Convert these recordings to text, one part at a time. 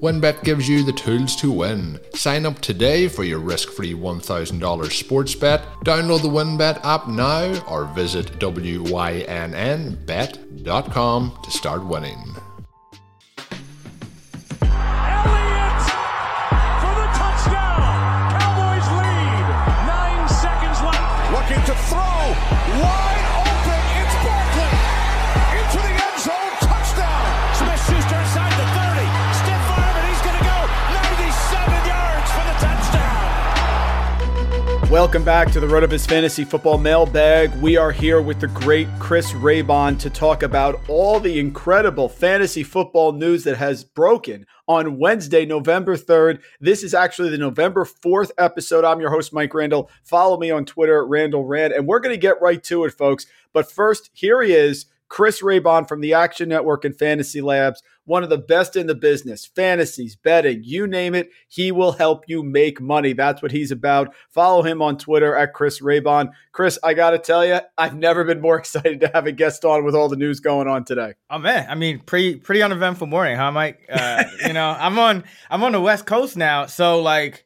WynnBET gives you the tools to win. Sign up today for your risk free $1,000 sports bet. Download the WynnBET app now or visit WYNNBet.com to start winning. Welcome back to the Rotoviz Fantasy Football Mailbag. We are here with the great Chris Raybon to talk about all the incredible fantasy football news that has broken on Wednesday, November 3rd. This is actually the November 4th episode. I'm your host, Mike Randle. Follow me on Twitter, Randle Rant, and we're going to get right to it, folks. But first, here he is, Chris Raybon from the Action Network and Fantasy Labs, one of the best in the business, fantasies, betting, you name it. He will help you make money. That's what he's about. Follow him on Twitter at Chris Raybon. Chris, I got to tell you, I've never been more excited to have a guest on with all the news going on today. Oh man, I mean, pretty pretty uneventful morning, huh, Mike? Uh, you know, I'm on I'm on the West Coast now, so like.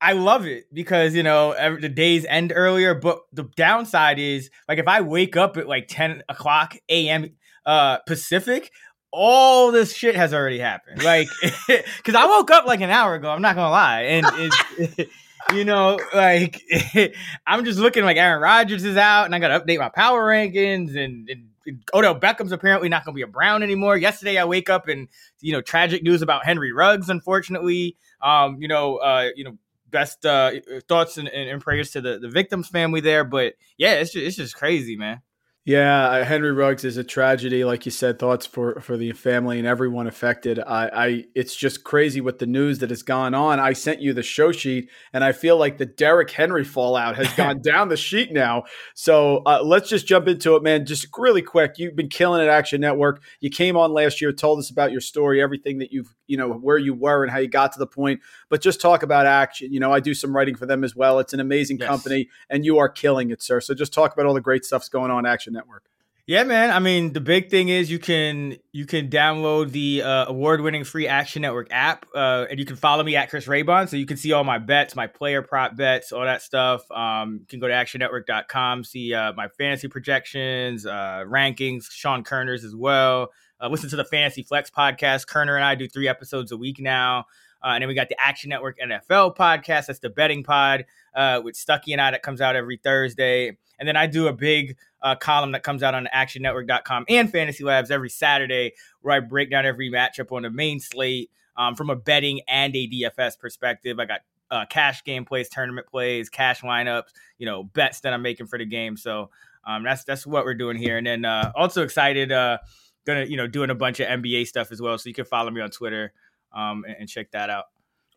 I love it because you know every, the days end earlier, but the downside is like if I wake up at like ten o'clock a.m. Uh, Pacific, all this shit has already happened. Like, because I woke up like an hour ago. I'm not gonna lie, and you know, like I'm just looking like Aaron Rodgers is out, and I got to update my power rankings, and, and Odell Beckham's apparently not gonna be a Brown anymore. Yesterday, I wake up and you know tragic news about Henry Ruggs. Unfortunately, um, you know, uh, you know best uh, thoughts and, and, prayers to the, the victims family there. But yeah, it's just, it's just crazy, man. Yeah, Henry Ruggs is a tragedy, like you said. Thoughts for for the family and everyone affected. I, I, it's just crazy with the news that has gone on. I sent you the show sheet, and I feel like the Derrick Henry fallout has gone down the sheet now. So uh, let's just jump into it, man. Just really quick. You've been killing it, Action Network. You came on last year, told us about your story, everything that you've, you know, where you were and how you got to the point. But just talk about Action. You know, I do some writing for them as well. It's an amazing yes. company, and you are killing it, sir. So just talk about all the great stuff's going on, Action Network. Yeah, man. I mean, the big thing is you can you can download the uh, award-winning free Action Network app, uh, and you can follow me at Chris Raybon, so you can see all my bets, my player prop bets, all that stuff. Um, you can go to ActionNetwork.com, see uh, my fantasy projections, uh, rankings, Sean Koerner's as well. Uh, listen to the Fantasy Flex podcast. Koerner and I do three episodes a week now. Uh, and then we got the Action Network NFL podcast. That's the betting pod uh, with Stuckey and I that comes out every Thursday. And then I do a big uh, column that comes out on actionnetwork.com and Fantasy Labs every Saturday where I break down every matchup on the main slate um, from a betting and a DFS perspective. I got uh, cash game plays, tournament plays, cash lineups, you know, bets that I'm making for the game. So um, that's that's what we're doing here. And then uh, also excited, uh, gonna you know doing a bunch of NBA stuff as well. So you can follow me on Twitter um, and, and check that out.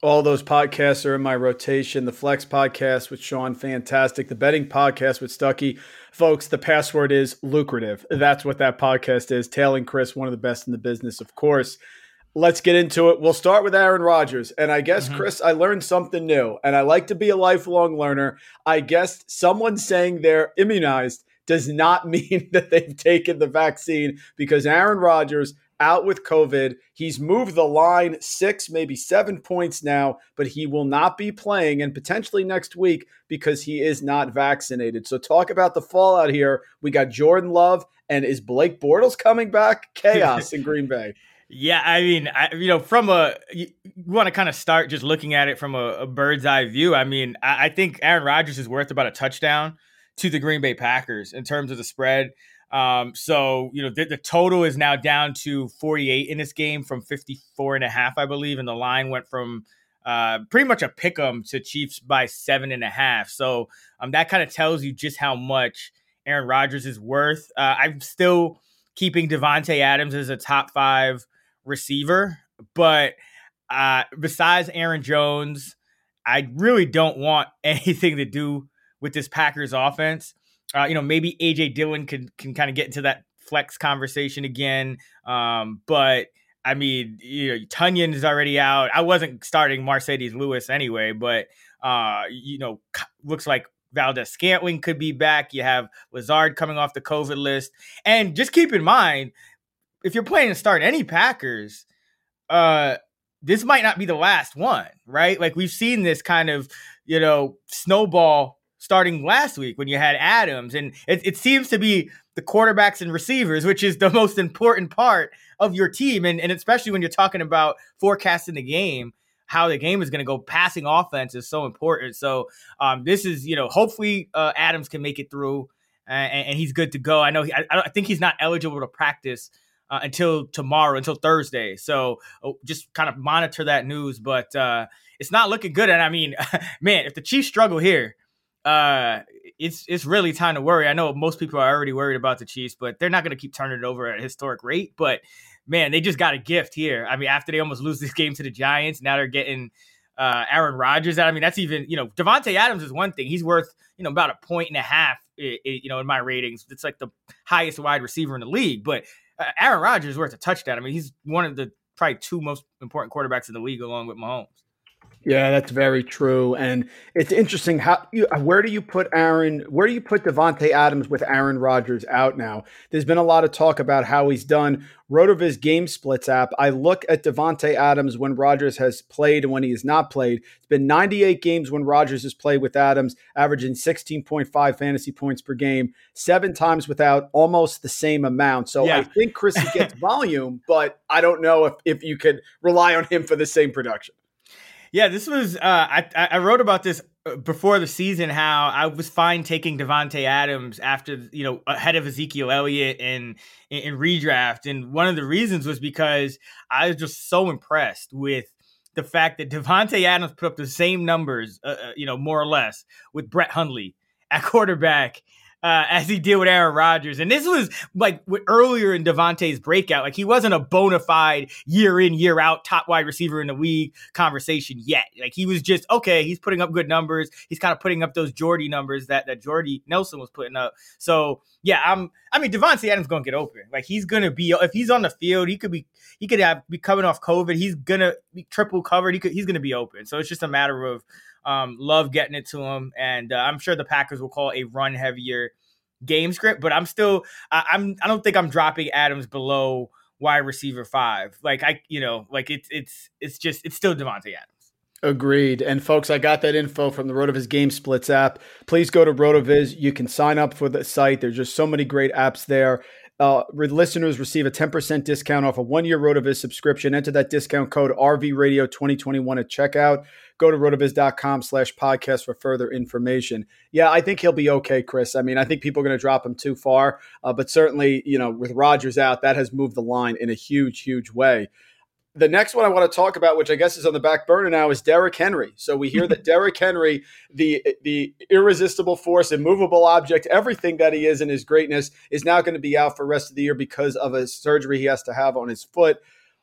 All those podcasts are in my rotation. The Flex podcast with Sean, fantastic. The betting podcast with Stuckey. Folks, the password is lucrative. That's what that podcast is. Tail and Chris, one of the best in the business, of course. Let's get into it. We'll start with Aaron Rodgers. And I guess, mm-hmm. Chris, I learned something new. And I like to be a lifelong learner. I guess someone saying they're immunized does not mean that they've taken the vaccine because Aaron Rodgers out with COVID. He's moved the line six, maybe seven points now, but he will not be playing and potentially next week because he is not vaccinated. So, talk about the fallout here. We got Jordan Love, and is Blake Bortles coming back? Chaos in Green Bay. Yeah, I mean, I, you know, from a you, want to kind of start just looking at it from a, a bird's eye view. I mean, I, I, think Aaron Rodgers is worth about a touchdown to the Green Bay Packers in terms of the spread. Um, so, you know, the, the, total is now down to 48 in this game from 54 and a half, I believe. And the line went from uh, pretty much a pick 'em to Chiefs by seven and a half. So um, that kind of tells you just how much Aaron Rodgers is worth. Uh, I'm still keeping Davante Adams as a top five receiver, but uh, besides Aaron Jones, I really don't want anything to do with this Packers offense. Uh, you know, maybe AJ Dillon can can kind of get into that flex conversation again. Um, but I mean, you know, Tonyan is already out. I wasn't starting Marcedes Lewis anyway, but uh, you know, looks like Valdes-Scantling could be back. You have Lazard coming off the COVID list, and just keep in mind if you're planning to start any Packers, uh, this might not be the last one, right? Like we've seen this kind of, you know, snowball starting last week when you had Adams. And it, it, seems to be the quarterbacks and receivers, which is the most important part of your team. And, and especially when you're talking about forecasting the game, how the game is going to go, passing offense is so important. So um, this is, you know, hopefully uh, Adams can make it through and, and, he's good to go. I know he, I, I think he's not eligible to practice. Uh, until tomorrow, until Thursday. So oh, just kind of monitor that news. But uh, it's not looking good. And I mean, man, if the Chiefs struggle here, uh, it's it's really time to worry. I know most people are already worried about the Chiefs, but they're not going to keep turning it over at a historic rate. But man, they just got a gift here. I mean, after they almost lose this game to the Giants, now they're getting uh, Aaron Rodgers. I mean, that's even you know Davante Adams is one thing. He's worth you know about a point and a half. you know, in my ratings, it's like the highest wide receiver in the league. But uh, Aaron Rodgers is worth a touchdown. I mean, he's one of the probably two most important quarterbacks in the league, along with Mahomes. Yeah, that's very true, and it's interesting how you, uh, where do you put Aaron? Where do you put Davante Adams with Aaron Rodgers out now? There's been a lot of talk about how he's done. Rotoviz Game Splits app. I look at Davante Adams when Rodgers has played and when he has not played. It's been 98 games when Rodgers has played with Adams, averaging 16.5 fantasy points per game, seven times without almost the same amount. So yeah. I think Chrissy gets volume, but I don't know if if you could rely on him for the same production. Yeah, this was. Uh, I I wrote about this uh, before the season. How I was fine taking Davante Adams after you know ahead of Ezekiel Elliott in in redraft, and one of the reasons was because I was just so impressed with the fact that Davante Adams put up the same numbers, uh, uh you know, more or less, with Brett Hundley at quarterback uh, as he did with Aaron Rodgers. And this was like earlier in Davante's breakout. Like he wasn't a bona fide year in, year out top wide receiver in the league conversation yet. Like he was just, okay, he's putting up good numbers. He's kind of putting up those Jordy numbers that, that Jordy Nelson was putting up. So yeah, I'm, I mean, Davante Adams going to get open. Like he's going to be, if he's on the field, he could be, he could have be coming off COVID. He's going to be triple covered. He could, he's going to be open. So it's just a matter of, um, love getting it to him, and uh, I'm sure the Packers will call a run heavier game script. But I'm still, I, I'm, I don't think I'm dropping Adams below wide receiver five. Like I, you know, like it's, it's, it's just, it's still Davante Adams. Agreed. And folks, I got that info from the Rotoviz Game Splits app. Please go to Rotoviz. You can sign up for the site. There's just so many great apps there. Uh, listeners receive a 10% discount off a one year Rotoviz subscription. Enter that discount code RVRadio 2021 at checkout. Go to rotoviz.com slash podcast for further information. Yeah, I think he'll be okay, Chris. I mean, I think people are going to drop him too far, uh, but certainly, you know, with Rodgers out, that has moved the line in a huge, huge way the next one I want to talk about, which I guess is on the back burner now, is Derrick Henry. So we hear that Derrick Henry, the the irresistible force, immovable object, everything that he is in his greatness, is now going to be out for the rest of the year because of a surgery he has to have on his foot.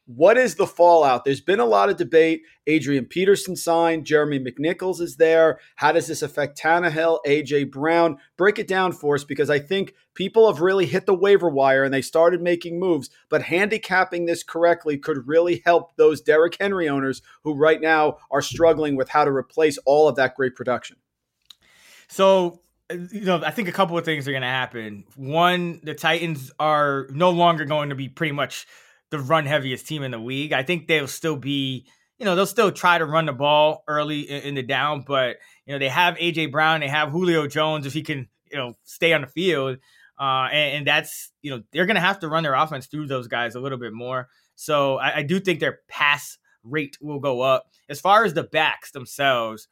What is the fallout? There's been a lot of debate. Adrian Peterson signed. Jeremy McNichols is there. How does this affect Tannehill, AJ Brown? Break it down for us because I think people have really hit the waiver wire and they started making moves. But handicapping this correctly could really help those Derrick Henry owners who right now are struggling with how to replace all of that great production. So you know, I think a couple of things are going to happen. One, the Titans are no longer going to be pretty much the run heaviest team in the league. I think they'll still be, you know, they'll still try to run the ball early in, the down, but you know, they have AJ Brown, they have Julio Jones if he can, you know, stay on the field. Uh, and, and that's, you know, they're going to have to run their offense through those guys a little bit more. So I, I do think their pass rate will go up. As far as the backs themselves,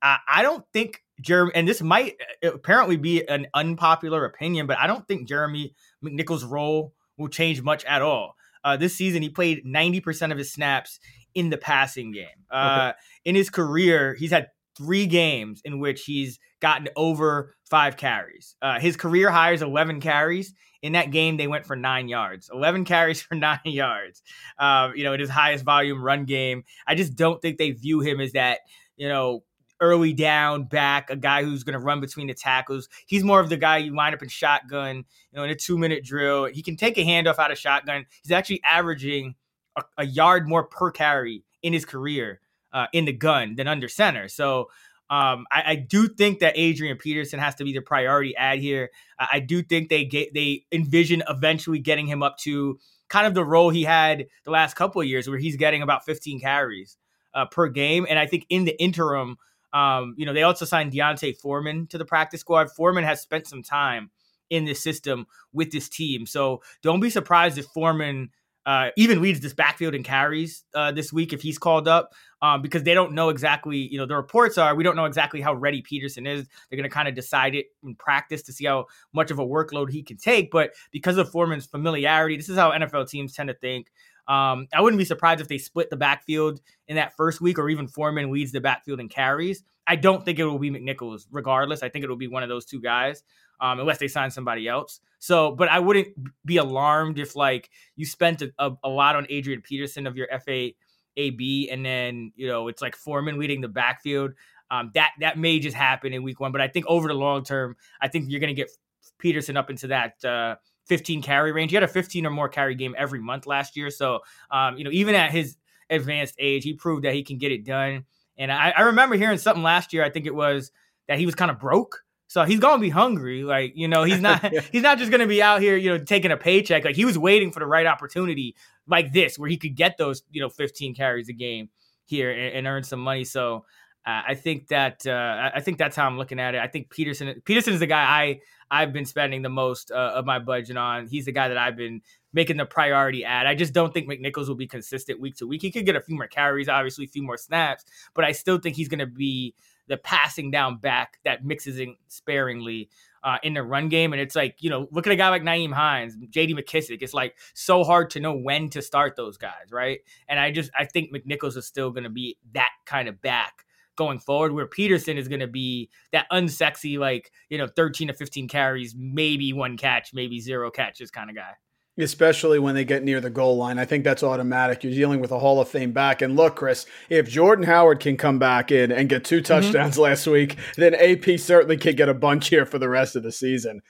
I, I don't think Jeremy, and this might uh, apparently be an unpopular opinion, but I don't think Jeremy McNichols' role will change much at all. Uh, this season, he played 90% of his snaps in the passing game. Uh, okay. In his career, he's had three games in which he's gotten over five carries. Uh, his career high is 11 carries. In that game, they went for nine yards. 11 carries for nine yards. Uh, you know, in his highest volume run game. I just don't think they view him as that, you know, early down back, a guy who's going to run between the tackles. He's more of the guy you line up in shotgun, you know, in a two minute drill. He can take a handoff out of shotgun. He's actually averaging a, a yard more per carry in his career uh, in the gun than under center. So um, I, I, do think that Adrian Peterson has to be the priority ad here. I, I do think they get they envision eventually getting him up to kind of the role he had the last couple of years, where he's getting about 15 carries uh, per game. And I think in the interim, um, you know, they also signed D'Onta Foreman to the practice squad. Foreman has spent some time in this system with this team, so don't be surprised if Foreman uh, even leads this backfield and carries uh, this week if he's called up um, because they don't know exactly, you know, the reports are we don't know exactly how ready Peterson is. They're going to kind of decide it in practice to see how much of a workload he can take. But because of Foreman's familiarity, this is how NFL teams tend to think. Um, I wouldn't be surprised if they split the backfield in that first week or even Foreman leads the backfield and carries. I don't think it will be McNichols regardless. I think it will be one of those two guys um, unless they sign somebody else. So, but I wouldn't be alarmed if like you spent a, a, a lot on Adrian Peterson of your FA AB, and then you know it's like Foreman leading the backfield. Um, that that may just happen in week one, but I think over the long term, I think you're going to get Peterson up into that uh, 15 carry range. He had a 15 or more carry game every month last year, so um, you know even at his advanced age, he proved that he can get it done. And I, I remember hearing something last year. I think it was that he was kind of broke so he's gonna be hungry. Like, you know, he's not he's not just gonna be out here, you know, taking a paycheck. Like he was waiting for the right opportunity like this where he could get those, you know, 15 carries a game here and, and earn some money. So uh, I think that uh, I think that's how I'm looking at it. I think Peterson Peterson is the guy I I've been spending the most uh, of my budget on. He's the guy that I've been making the priority ad. I just don't think McNichols will be consistent week to week. He could get a few more carries, obviously, a few more snaps, but I still think he's going to be the passing down back that mixes in sparingly uh, in the run game. And it's like, you know, look at a guy like Nyheim Hines, JD McKissic. It's like so hard to know when to start those guys, right? And I just I think McNichols is still gonna be that kind of back going forward, where Peterson is gonna be that unsexy, like, you know, 13 to 15 carries, maybe one catch, maybe zero catches kind of guy especially when they get near the goal line. I think that's automatic. You're dealing with a Hall of Fame back. And look, Chris, if Jordan Howard can come back in and get two mm-hmm. touchdowns mm-hmm. last week, then AP certainly could get a bunch here for the rest of the season.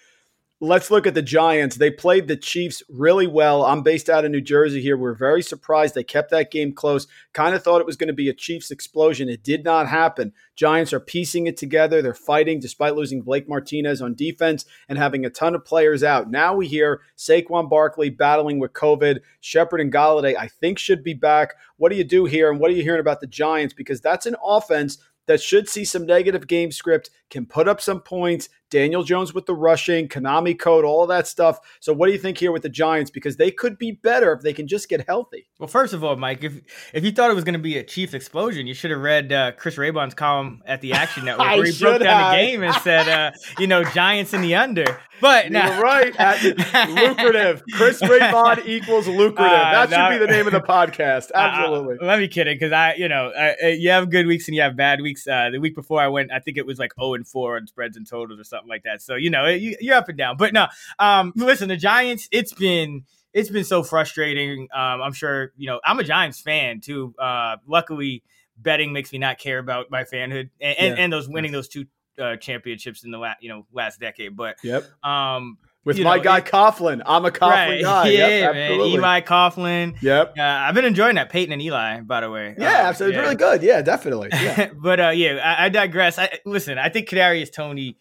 Let's look at the Giants. They played the Chiefs really well. I'm based out of New Jersey here. We're very surprised they kept that game close. Kind of thought it was going to be a Chiefs explosion. It did not happen. Giants are piecing it together. They're fighting despite losing Blake Martinez on defense and having a ton of players out. Now we hear Saquon Barkley battling with COVID. Shepard and Golladay, I think, should be back. What do you do here? And what are you hearing about the Giants? Because that's an offense that should see some negative game script, can put up some points. Daniel Jones with the rushing, Konami code, all that stuff. So, what do you think here with the Giants? Because they could be better if they can just get healthy. Well, first of all, Mike, if if you thought it was going to be a Chiefs explosion, you should have read uh, Chris Raybon's column at the Action Network where he broke down have. the game and said, uh, you know, Giants in the under. But now, You're right. lucrative. Chris Raybon equals lucrative. Uh, that should be the name of the podcast. Uh, uh, Absolutely. let me kidding because I, you know, you have good weeks and you have bad weeks. Uh, the week before I went, I think it was like 0 and 4 on spreads and totals or something like that. So you know, you, are up and down. But no, um, listen, the Giants. It's been it's been so frustrating. Um, I'm sure you know. I'm a Giants fan too. Uh, luckily, betting makes me not care about my fanhood and, yeah. and, and those winning those two uh, championships in the last you know last decade. But yep. Um, with my know, guy it, Coughlin. I'm a Coughlin right, guy. Yeah, yep, man. Eli Coughlin. Yep. Uh, I've been enjoying that Peyton and Eli, by the way. Yeah, uh, absolutely. Yeah. Really good. Yeah, definitely. Yeah. but uh, yeah, I, I digress. I, listen, I think Kadarius Toney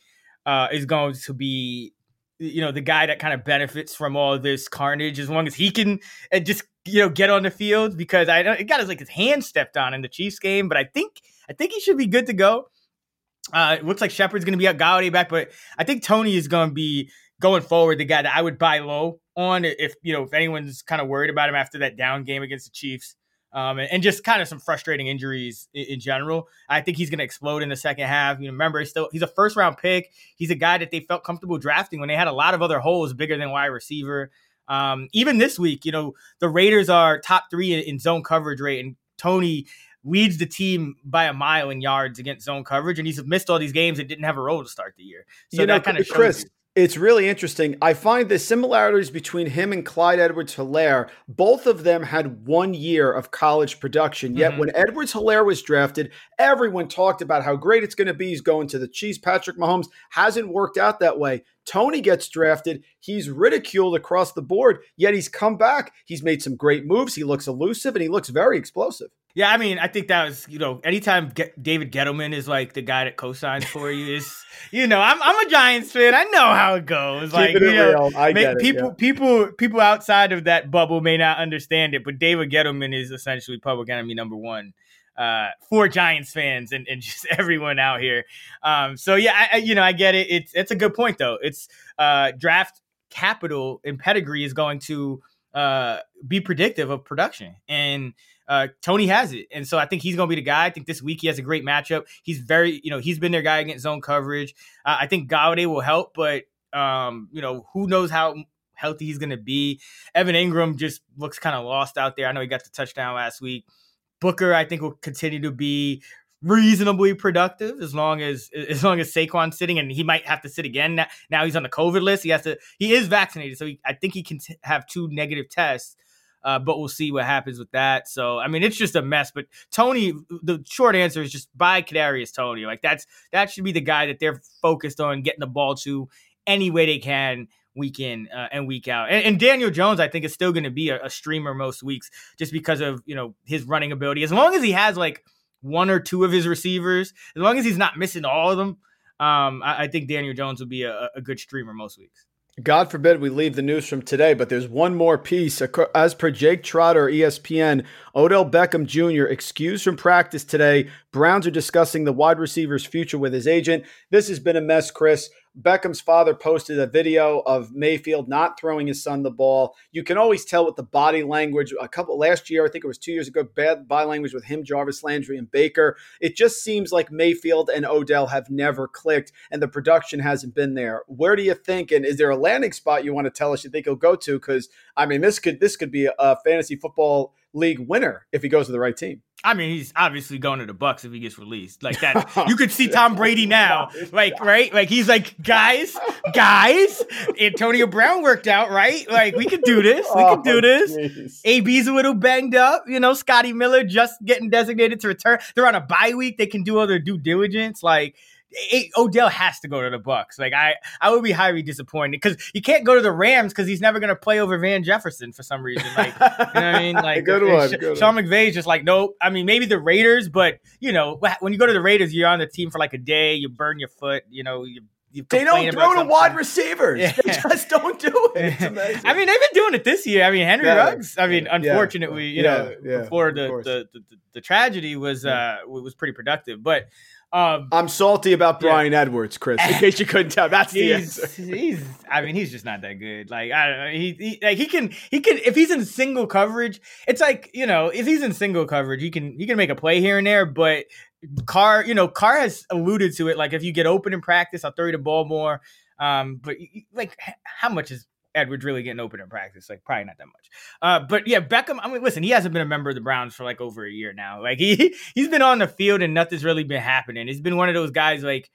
uh, is going to be you know the guy that kind of benefits from all this carnage as long as he can uh, just you know get on the field because I it got his like his hand stepped on in the Chiefs game, but I think I think he should be good to go. Uh, it looks like Shepard's going to be out, Golladay back, but I think Toney is going to be going forward the guy that I would buy low on if you know if anyone's kind of worried about him after that down game against the Chiefs. Um, and, and, just kind of some frustrating injuries in, in general. I think he's going to explode in the second half. You know, remember, he's still he's a first round pick. He's a guy that they felt comfortable drafting when they had a lot of other holes bigger than wide receiver. Um, even this week, you know, the Raiders are top three in, in zone coverage rate, and Toney leads the team by a mile in yards against zone coverage, and he's missed all these games and didn't have a role to start the year. So you that kind of Chris. You. It's really interesting. I find the similarities between him and Clyde Edwards Helaire, both of them had one year of college production. Yet mm-hmm. when Edwards Helaire was drafted, everyone talked about how great it's going to be. He's going to the Chiefs. Patrick Mahomes hasn't worked out that way. Toney gets drafted. He's ridiculed across the board, yet he's come back. He's made some great moves. He looks elusive and he looks very explosive. Yeah, I mean, I think that was you know, anytime Get- David Gettleman is like the guy that co-signs for you is, you know, I'm I'm a Giants fan. I know how it goes. Like you know, I get it, people yeah. people people outside of that bubble may not understand it, but David Gettleman is essentially public enemy number one uh, for Giants fans and, and just everyone out here. Um, so yeah, I, I, you know, I get it. It's it's a good point though. It's uh, draft capital and pedigree is going to uh, be predictive of production and uh, Toney has it. And so I think he's going to be the guy. I think this week he has a great matchup. He's very, you know, he's been their guy against zone coverage. Uh, I think Golladay will help, but, um, you know, who knows how healthy he's going to be. Evan Engram just looks kind of lost out there. I know he got the touchdown last week. Booker, I think, will continue to be reasonably productive as long as as long as Saquon's sitting, and he might have to sit again. Now, now he's on the COVID list. He has to. He is vaccinated, so he, I think he can t- have two negative tests. Uh, but we'll see what happens with that. So I mean, it's just a mess. But Toney, the short answer is just buy Kadarius Toney. Like that's that should be the guy that they're focused on getting the ball to any way they can week in uh, and week out. And, and, Daniel Jones, I think, is still going to be a, a, streamer most weeks just because of you know his running ability. As long as he has like one or two of his receivers, as long as he's not missing all of them, um, I, I, think Daniel Jones will be a, a good streamer most weeks. God forbid we leave the news from today, but there's one more piece. As per Jake Trotter, ESPN, Odell Beckham Jr. excused from practice today. Browns are discussing the wide receiver's future with his agent. This has been a mess, Chris. Beckham's father posted a video of Mayfield not throwing his son the ball. You can always tell with the body language. A couple last year, I think it was two years ago, bad body language with him, Jarvis Landry, and Baker. It just seems like Mayfield and Odell have never clicked, and the production hasn't been there. Where do you think? And is there a landing spot you want to tell us you think he'll go to? Because I mean, this could this could be a fantasy football league winner if he goes to the right team. I mean, he's obviously going to the Bucks if he gets released. Like that, you could see Tom Brady now, like right, like he's like, guys, guys, Antonio Brown worked out, right? Like we could do this, we could do oh, this. Geez. AB's a little banged up, you know. Scotty Miller just getting designated to return. They're on a bye week; they can do all their due diligence. Like Odell has to go to the Bucks. Like I, I would be highly disappointed because he can't go to the Rams because he's never going to play over Van Jefferson for some reason. Like you know what I mean? Like good one, good Sean McVay's just like nope. I mean maybe the Raiders, but you know when you go to the Raiders, you're on the team for like a day. You burn your foot. You know you. They don't throw to wide receivers. Yeah. They just don't do it. I mean, they've been doing it this year. I mean, Henry yeah. Ruggs. I mean, unfortunately, yeah. you know, before the, the, the, the, tragedy was uh was pretty productive, but um, I'm salty about Bryan yeah. Edwards, Chris. In case you couldn't tell, that's the answer. He's, I mean, he's just not that good. Like, I don't know. He, he, like, he can, he can. If he's in single coverage, it's like you know, if he's in single coverage, he can, he can make a play here and there. But Carr, you know, Carr has alluded to it. Like, if you get open in practice, I'll throw you the ball more. Um, but like, how much is Edwards really getting open in practice. Like probably not that much. Uh, but yeah, Beckham. I mean, listen, he hasn't been a member of the Browns for like over a year now. Like he he's been on the field and nothing's really been happening. He's been one of those guys like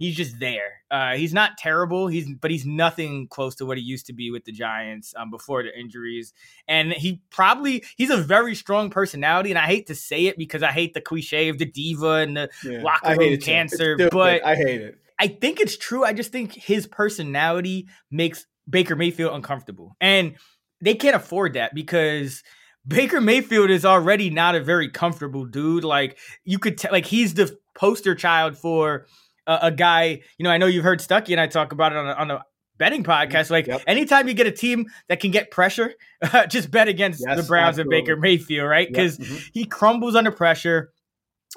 he's just there. Uh, he's not terrible. He's but he's nothing close to what he used to be with the Giants um, before the injuries. And he probably he's a very strong personality. And I hate to say it because I hate the cliche of the diva and the yeah, locker room cancer. But I hate it. I think it's true. I just think his personality makes Baker Mayfield uncomfortable. And they can't afford that because Baker Mayfield is already not a very comfortable dude. Like you could tell, like he's the poster child for a, a guy. You know, I know you've heard Stuckey and I talk about it on a, on a betting podcast. Like Yep. anytime you get a team that can get pressure, just bet against Yes, the Browns absolutely. and Baker Mayfield, right? Yep. Because Mhm. he crumbles under pressure.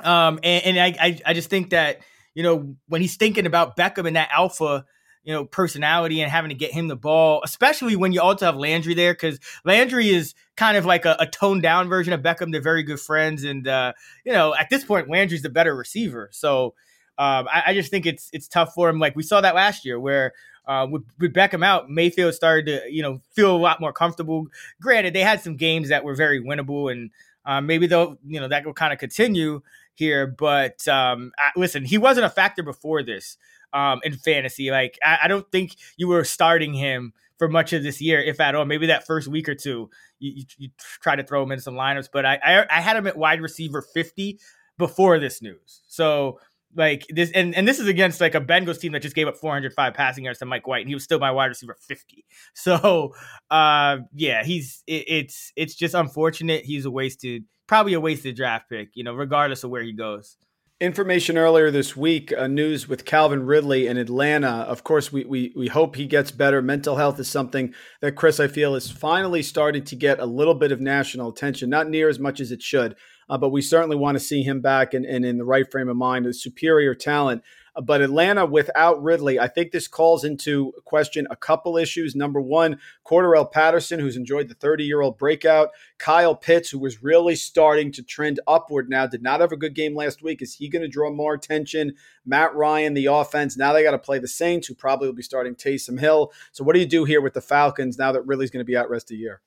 Um, and, and I, I, I just think that you know when he's thinking about Beckham and that alpha, you know, personality and having to get him the ball, especially when you also have Landry there, because Landry is kind of like a, a toned down version of Beckham. They're very good friends, and uh, you know, at this point, Landry's the better receiver. So um, I, I just think it's it's tough for him. Like we saw that last year, where uh, with, with Beckham out, Mayfield started to you know feel a lot more comfortable. Granted, they had some games that were very winnable, and uh, maybe they'll you know that will kind of continue here. But um, I, listen, he wasn't a factor before this um, in fantasy. Like I, I don't think you were starting him for much of this year, if at all. Maybe that first week or two, you, you, you try to throw him in some lineups. But I, I I had him at wide receiver fifty before this news. So like this, and, and this is against like a Bengals team that just gave up 405 passing yards to Mike White, and he was still my wide receiver 50. So, uh, yeah, he's it, it's it's just unfortunate. He's a wasted, probably a wasted draft pick, you know, regardless of where he goes. Information earlier this week, uh, news with Calvin Ridley in Atlanta. Of course, we, we we hope he gets better. Mental health is something that Chris, I feel, is finally starting to get a little bit of national attention. Not near as much as it should, uh, but we certainly want to see him back and, and in the right frame of mind, a superior talent. But Atlanta without Ridley, I think this calls into question a couple issues. Number one, Cordarrelle Patterson, who's enjoyed the 30 year old breakout. Kyle Pitts, who was really starting to trend upward now, did not have a good game last week. Is he going to draw more attention? Matt Ryan, the offense. Now they got to play the Saints, who probably will be starting Taysom Hill. So what do you do here with the Falcons now that Ridley's going to be out rest of the year?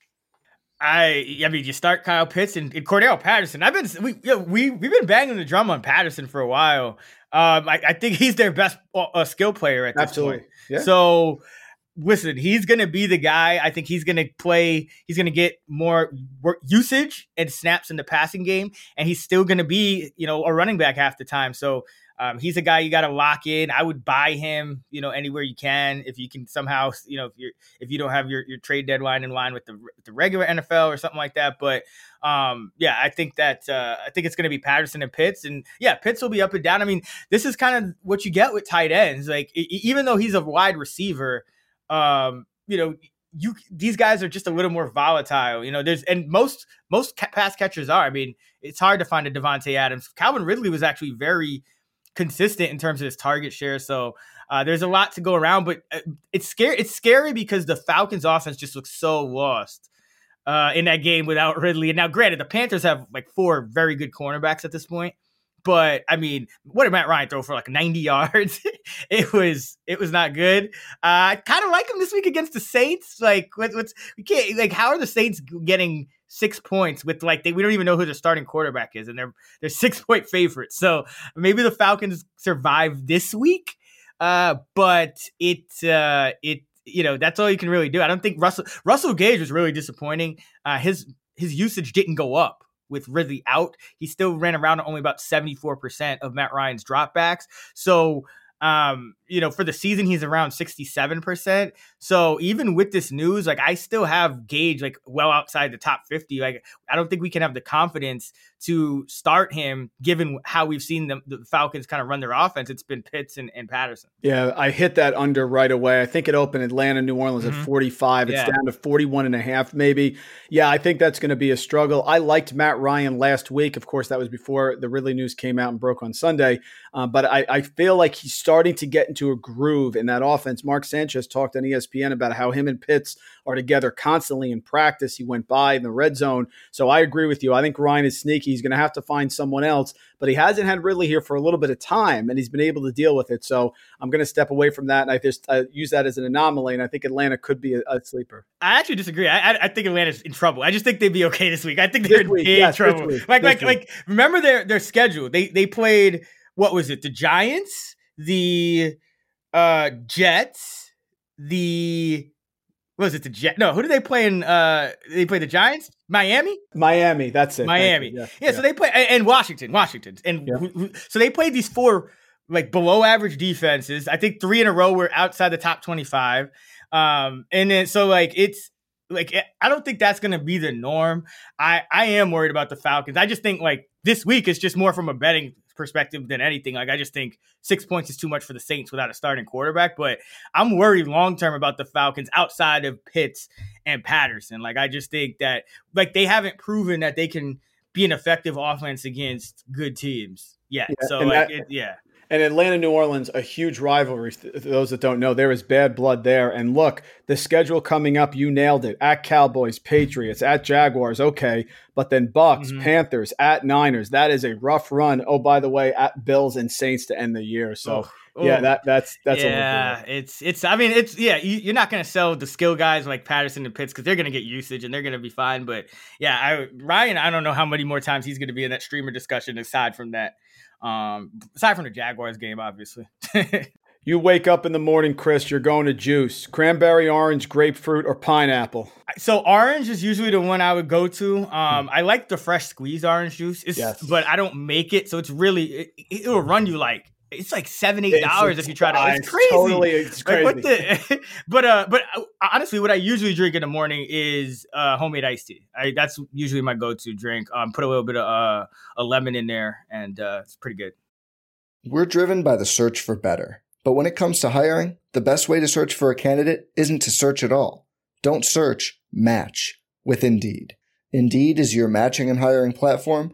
I I mean, you start Kyle Pitts and, and Cordell Patterson. I've been we you know, we we've been banging the drum on Patterson for a while. Um, I, I think he's their best uh, skill player at this Absolutely. point. Yeah. So listen, he's going to be the guy. I think he's going to play. He's going to get more work usage and snaps in the passing game, and he's still going to be you know a running back half the time. So. Um, he's a guy you got to lock in. I would buy him, you know, anywhere you can if you can somehow, you know, if you're if you don't have your, your trade deadline in line with the the regular NFL or something like that. But um, yeah, I think that uh, I think it's going to be Patterson and Pitts, and yeah, Pitts will be up and down. I mean, this is kind of what you get with tight ends. Like even though he's a wide receiver, um, you know, you these guys are just a little more volatile. You know, there's and most most ca- pass catchers are. I mean, it's hard to find a Davante Adams. Calvin Ridley was actually very consistent in terms of his target share. So uh, there's a lot to go around, but uh, it's scary. It's scary because the Falcons' offense just looks so lost uh, in that game without Ridley. And now, granted, the Panthers have like four very good cornerbacks at this point. But I mean, what did Matt Ryan throw for like 90 yards? it was it was not good. Uh, I kind of like him this week against the Saints. Like, what, what's we can't like how are the Saints getting six points with like they we don't even know who their starting quarterback is, and they're they're six point favorites. So maybe the Falcons survive this week. Uh, but it uh it you know that's all you can really do. I don't think Russell Russell Gage was really disappointing. Uh, his his usage didn't go up with Ridley out. He still ran around only about 74% of Matt Ryan's dropbacks. So, um, you know, for the season, he's around 67%. So even with this news, like I still have Gage like well outside the top 50. Like I don't think we can have the confidence to start him given how we've seen the, the Falcons kind of run their offense. It's been Pitts and, and Patterson. Yeah, I hit that under right away. I think it opened Atlanta, New Orleans Mhm. at 45. It's Yeah. down to 41 and a half, maybe. Yeah, I think that's going to be a struggle. I liked Matt Ryan last week. Of course, that was before the Ridley news came out and broke on Sunday. Uh, but I, I feel like he's starting to get into a groove in that offense. Mark Sanchez talked on ESPN about how him and Pitts are together constantly in practice. He went by in the red zone. So I agree with you. I think Ryan is sneaky. He's going to have to find someone else, but he hasn't had Ridley here for a little bit of time and he's been able to deal with it. So I'm going to step away from that. And I just uh, use that as an anomaly. And I think Atlanta could be a, a sleeper. I actually disagree. I, I, I think Atlanta's in trouble. I just think they'd be okay this week. I think they're This in week, big yes, trouble. like, this like, week. like. Remember their their schedule. They they played what was it? The Giants, the uh Jets, the what was it? The Jet? No, who did they play in? Uh, they play the Giants, Miami. Miami, that's it. Miami. you. Yeah, so they play and, Washington, Washington, and Yeah. who- who- so they played these four like below average defenses. I think three in a row were outside the top twenty five. Um, and then so like it's like eh, I don't think that's gonna be the norm. I I am worried about the Falcons. I just think like this week is just more from a betting perspective than anything. Like I just think six points is too much for the Saints without a starting quarterback. But I'm worried long term about the Falcons outside of Pitts and Patterson. Like I just think that like they haven't proven that they can be an effective offense against good teams yet. Yeah, so like that- it, yeah. And Atlanta, New Orleans, a huge rivalry. Th- those that don't know, there is bad blood there. And look, the schedule coming up, you nailed it. At Cowboys, Patriots, at Jaguars, okay. But then Bucks, Mhm. Panthers, at Niners. That is a rough run. Oh, by the way, at Bills and Saints to end the year. So Oh, yeah, that that's that's yeah, it's it's. I mean, it's yeah. You, you're not going to sell the skill guys like Patterson and Pitts because they're going to get usage and they're going to be fine. But yeah, I Ryan, I don't know how many more times he's going to be in that streamer discussion aside from that. Um, aside from the Jaguars game, obviously. You wake up in the morning, Chris. You're going to juice: cranberry, orange, grapefruit, or pineapple. so orange is usually the one I would go to. Um, I like the fresh squeeze orange juice, Yes. but I don't make it, so it's really it, it will run you like it's like seven eight dollars if you try to. It's crazy. Totally, it's crazy. Like what the? but uh, but uh, honestly, what I usually drink in the morning is uh homemade iced tea. I, that's usually my go-to drink. Um, put a little bit of uh a lemon in there, and uh, it's pretty good. We're driven by the search for better. But when it comes to hiring, the best way to search for a candidate isn't to search at all. Don't search, match with Indeed. Indeed is your matching and hiring platform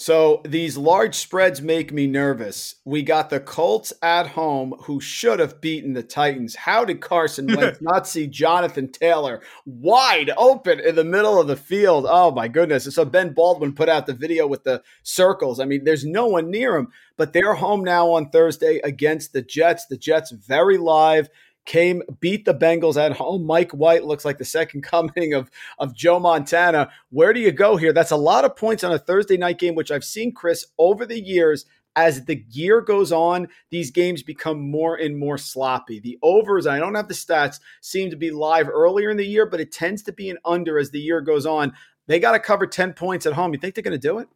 So these large spreads make me nervous. We got the Colts at home who should have beaten the Titans. How did Carson Wentz not see Jonathan Taylor wide open in the middle of the field? Oh my goodness. And So Ben Baldwin put out the video with the circles. I mean, there's no one near him, but they're home now on Thursday against the Jets. The Jets very live came beat the Bengals at home. Mike White looks like the second coming of of Joe Montana. Where do you go here? That's a lot of points on a Thursday night game, which I've seen Chris over the years. As the year goes on, these games become more and more sloppy. The overs, I don't have the stats, seem to be live earlier in the year, but it tends to be an under as the year goes on. They got to cover 10 points at home. You think they're going to do it?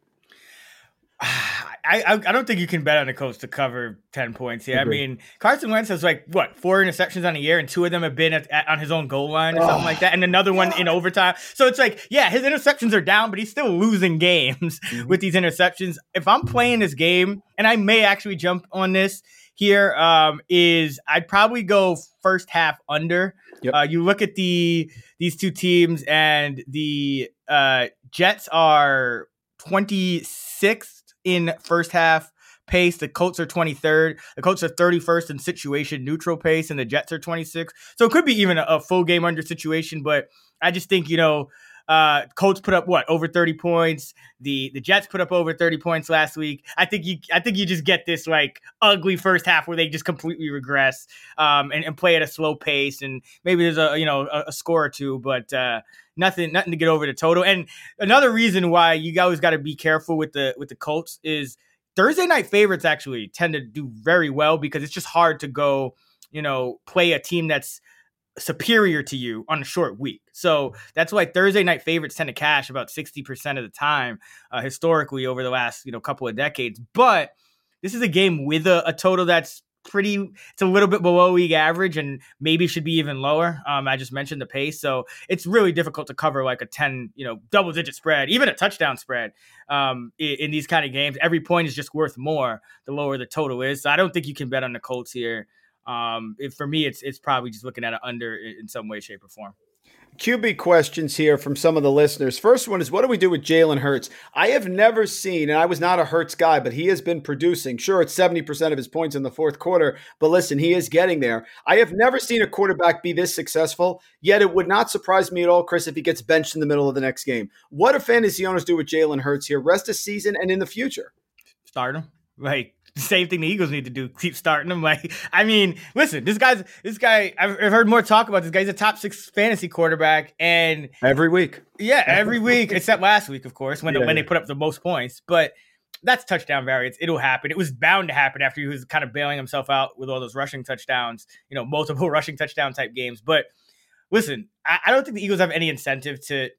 I, I I don't think you can bet on the Colts to cover ten points here. I mean, Carson Wentz has like what four interceptions on a year, and two of them have been at, at- on his own goal line or something Oh. like that, and another one in overtime. So it's like, yeah, his interceptions are down, but he's still losing games Mm-hmm. with these interceptions. If I'm playing this game, and I may actually jump on this here, um, is I'd probably go first half under. Yep. Uh, you look at the these two teams, and the uh, Jets are 26th in first half pace. The Colts are 23rd. The Colts are 31st in situation neutral pace, and the Jets are 26th. So it could be even a, a full game under situation, but I just think, you know, uh, Colts put up what over 30 points. The the Jets put up over 30 points last week. I think you I think you just get this like ugly first half where they just completely regress um, and, and play at a slow pace, and maybe there's a you know a, a score or two, but uh, nothing nothing to get over the total. And another reason why you always got to be careful with the with the Colts is Thursday night favorites actually tend to do very well because it's just hard to go you know play a team that's superior to you on a short week. So that's why Thursday night favorites tend to cash about 60% of the time uh, historically over the last, you know, couple of decades. But this is a game with a, a total that's pretty it's a little bit below league average and maybe should be even lower. Um, I just mentioned the pace, so it's really difficult to cover like a ten, you know, double digit spread, even a touchdown spread. Um, in, in these kind of games, every point is just worth more the lower the total is. So I don't think you can bet on the Colts here. Um, for me, it's it's probably just looking at an under in some way, shape, or form. QB questions here from some of the listeners. First one is what do we do with Jalen Hurts? I have never seen, and I was not a Hurts guy, but he has been producing. Sure, it's 70% of his points in the fourth quarter, but listen, he is getting there. I have never seen a quarterback be this successful, yet it would not surprise me at all, Chris, if he gets benched in the middle of the next game. What do fantasy owners do with Jalen Hurts here, rest of season and in the future? Start him. Like same thing the Eagles need to do. Keep starting him. Like, I mean, listen, this guy's this guy. I've, I've heard more talk about this guy. He's a top six fantasy quarterback, and every week, yeah, every week except last week, of course, when Yeah, when yeah. they put up the most points. But that's touchdown variance. It'll happen. It was bound to happen after he was kind of bailing himself out with all those rushing touchdowns. You know, multiple rushing touchdown type games. But listen, I, I don't think the Eagles have any incentive to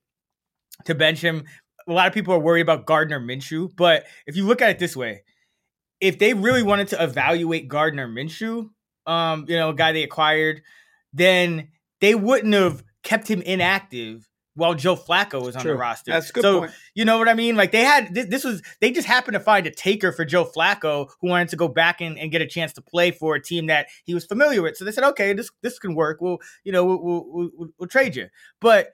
to bench him. A lot of people are worried about Gardner Minshew, but if you look at it this way, if they really wanted to evaluate Gardner Minshew, um, you know, a guy they acquired, then they wouldn't have kept him inactive while Joe Flacco was on True. the roster. That's good so point. you know what I mean? Like they had this, this was they just happened to find a taker for Joe Flacco who wanted to go back and, and get a chance to play for a team that he was familiar with. So they said, okay, this this can work. We'll you know we'll we'll, we'll, we'll trade you. But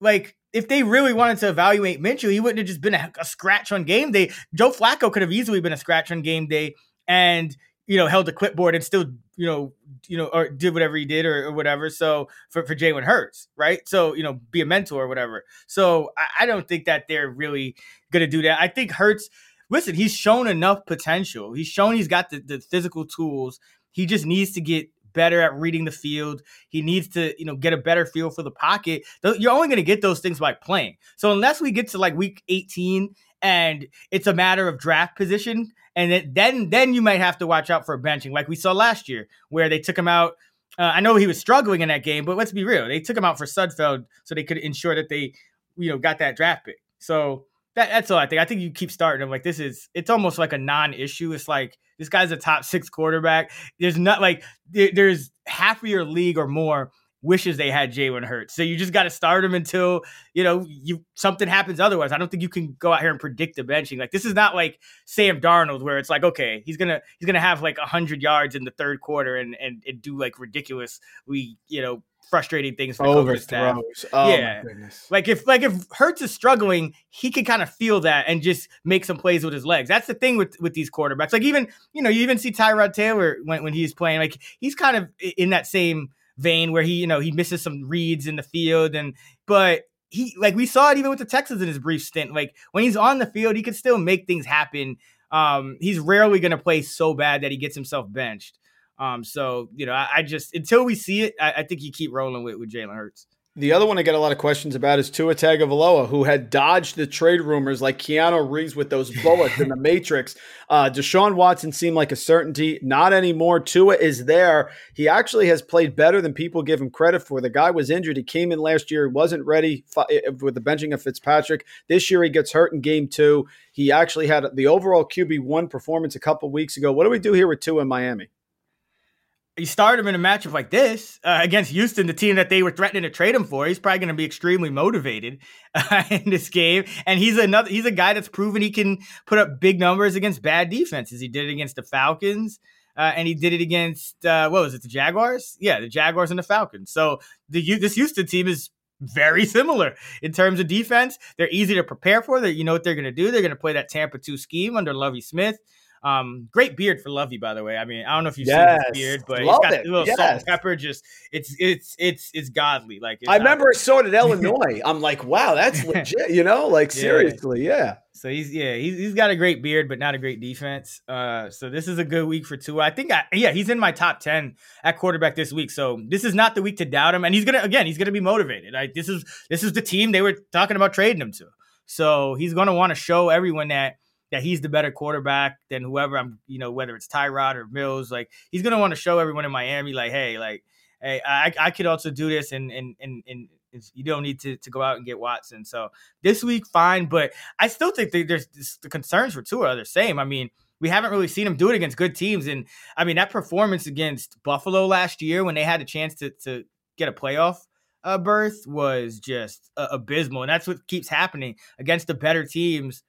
like if they really wanted to evaluate Minshew, he wouldn't have just been a, a scratch on game day. Joe Flacco could have easily been a scratch on game day and you know held a clipboard and still you know you know or did whatever he did or, or whatever. So for for Jalen Hurts, right? So you know be a mentor or whatever. So I, I don't think that they're really gonna do that. I think Hurts. Listen, he's shown enough potential. He's shown he's got the, the physical tools. He just needs to get better at reading the field. He needs to, you know, get a better feel for the pocket. You're only going to get those things by playing. So unless we get to like week 18 and it's a matter of draft position, and then then you might have to watch out for benching, like we saw last year, where they took him out. Uh, I know he was struggling in that game, but let's be real, they took him out for Sudfeld so they could ensure that they, you know, got that draft pick. So that, that's all I think. I think you keep starting him. Like this is, it's almost like a non-issue. It's like this guy's a top six quarterback. There's not like there, there's half of your league or more wishes they had Jalen Hurts. So you just got to start him until you know you something happens. Otherwise, I don't think you can go out here and predict the benching. Like this is not like Sam Darnold, where it's like okay, he's gonna he's gonna have like hundred yards in the third quarter and, and and do like ridiculously you know frustrating things for. Overthrows. Oh Yeah. my goodness. Like if like if Hurts is struggling, he can kind of feel that and just make some plays with his legs. That's the thing with with these quarterbacks. Like even you know you even see Tyrod Taylor when when he's playing. Like he's kind of in that same vein where he you know he misses some reads in the field and but he like we saw it even with the Texans in his brief stint. Like when he's on the field, he can still make things happen. Um, he's rarely going to play so bad that he gets himself benched. Um, so you know, I, I just until we see it, I, I think you keep rolling with with Jalen Hurts. The other one I get a lot of questions about is Tua Tagovailoa, who had dodged the trade rumors like Keanu Reeves with those bullets in the Matrix. Uh, Deshaun Watson seemed like a certainty. Not anymore. Tua is there. He actually has played better than people give him credit for. The guy was injured. He came in last year, wasn't ready fi- eh, with the benching of Fitzpatrick. This year he gets hurt in game two. He actually had the overall QB one performance a couple weeks ago. What do we do here with Tua in Miami? You start him in a matchup like this uh, against Houston, the team that they were threatening to trade him for. He's probably going to be extremely motivated uh, in this game, and he's another. He's a guy that's proven he can put up big numbers against bad defenses. He did it against the Falcons. Uh, and he did it against uh, what was it? The Jaguars? Yeah, the Jaguars and the Falcons. So the this Houston team is very similar in terms of defense. They're easy to prepare for. That you know what they're going to do. They're going to play that Tampa two scheme under Lovie Smith. Um, great beard for Lovie, by the way. I mean, I don't know if you've Yes, seen his beard, but love he's got it, a little salt and pepper. Just it's it's it's it's godly. Like it's I remember I saw it at Illinois. I'm like, wow, that's legit. You know, like Yeah. seriously, yeah. So he's yeah he's, he's got a great beard, but not a great defense. Uh, so this is a good week for Tua. I think I, yeah he's in my top ten at quarterback this week. So this is not the week to doubt him, and he's gonna again he's gonna be motivated. Like this is this is the team they were talking about trading him to. So he's gonna want to show everyone that that he's the better quarterback than whoever I'm you know whether it's Tyrod or Mills. Like he's gonna want to show everyone in Miami like hey like hey I I could also do this and and and and. You don't need to, to go out and get Watson. So this week, fine, but I still think there's the concerns for Tua are the same. I mean, we haven't really seen him do it against good teams. And I mean, that performance against Buffalo last year when they had a chance to to get a playoff uh, berth was just uh, abysmal, and that's what keeps happening against the better teams.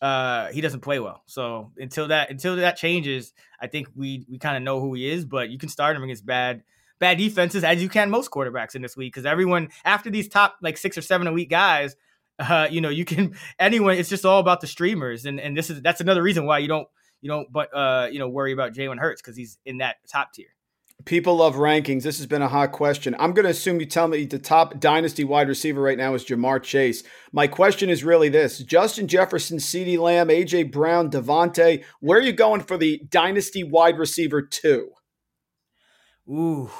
Uh, he doesn't play well. So until that until that changes, I think we we kind of know who he is. But you can start him against bad bad defenses as you can most quarterbacks in this week because everyone after these top like six or seven a week guys, uh, you know, you can anyone. It's just all about the streamers, and and this is that's another reason why you don't you don't but uh you know worry about Jalen Hurts because he's in that top tier. People love rankings. This has been a hot question. I'm going to assume you tell me the top dynasty wide receiver right now is Ja'Marr Chase. My question is really this Justin Jefferson, CeeDee Lamb, A.J. Brown, Davante. Where are you going for the dynasty wide receiver two? Ooh.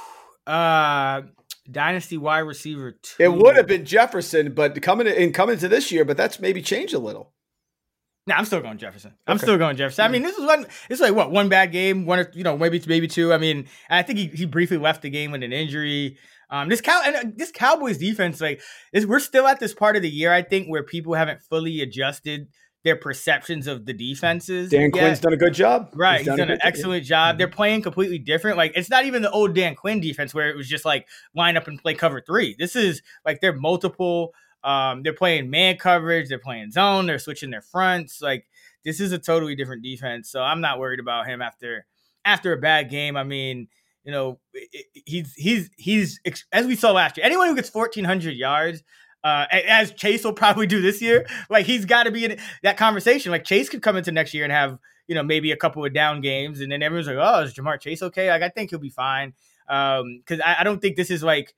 Uh, dynasty wide receiver two. It would have been Jefferson, but coming in coming to this year, but that's maybe changed a little. No, I'm still going Jefferson. I'm okay. still going Jefferson. I mean, this is one. It's like what one bad game, one or you know maybe maybe two. I mean, I think he, he briefly left the game with an injury. Um, this cow and uh, this Cowboys defense, like, is we're still at this part of the year. I think where people haven't fully adjusted their perceptions of the defenses. Dan yet. Quinn's done a good job. Right. He's done, He's done an excellent job. Mm-hmm. They're playing completely different. Like it's not even the old Dan Quinn defense where it was just like line up and play cover three. This is like they're multiple um, they're playing man coverage, they're playing zone, they're switching their fronts. Like this is a totally different defense. So I'm not worried about him after after a bad game. I mean, you know, he's he's he's as we saw last year. Anyone who gets 1400 yards, uh, as Chase will probably do this year, like he's got to be in that conversation. Like Chase could come into next year and have you know maybe a couple of down games, and then everyone's like, oh, is Ja'Marr Chase okay? Like I think he'll be fine. Um, because I, I don't think this is like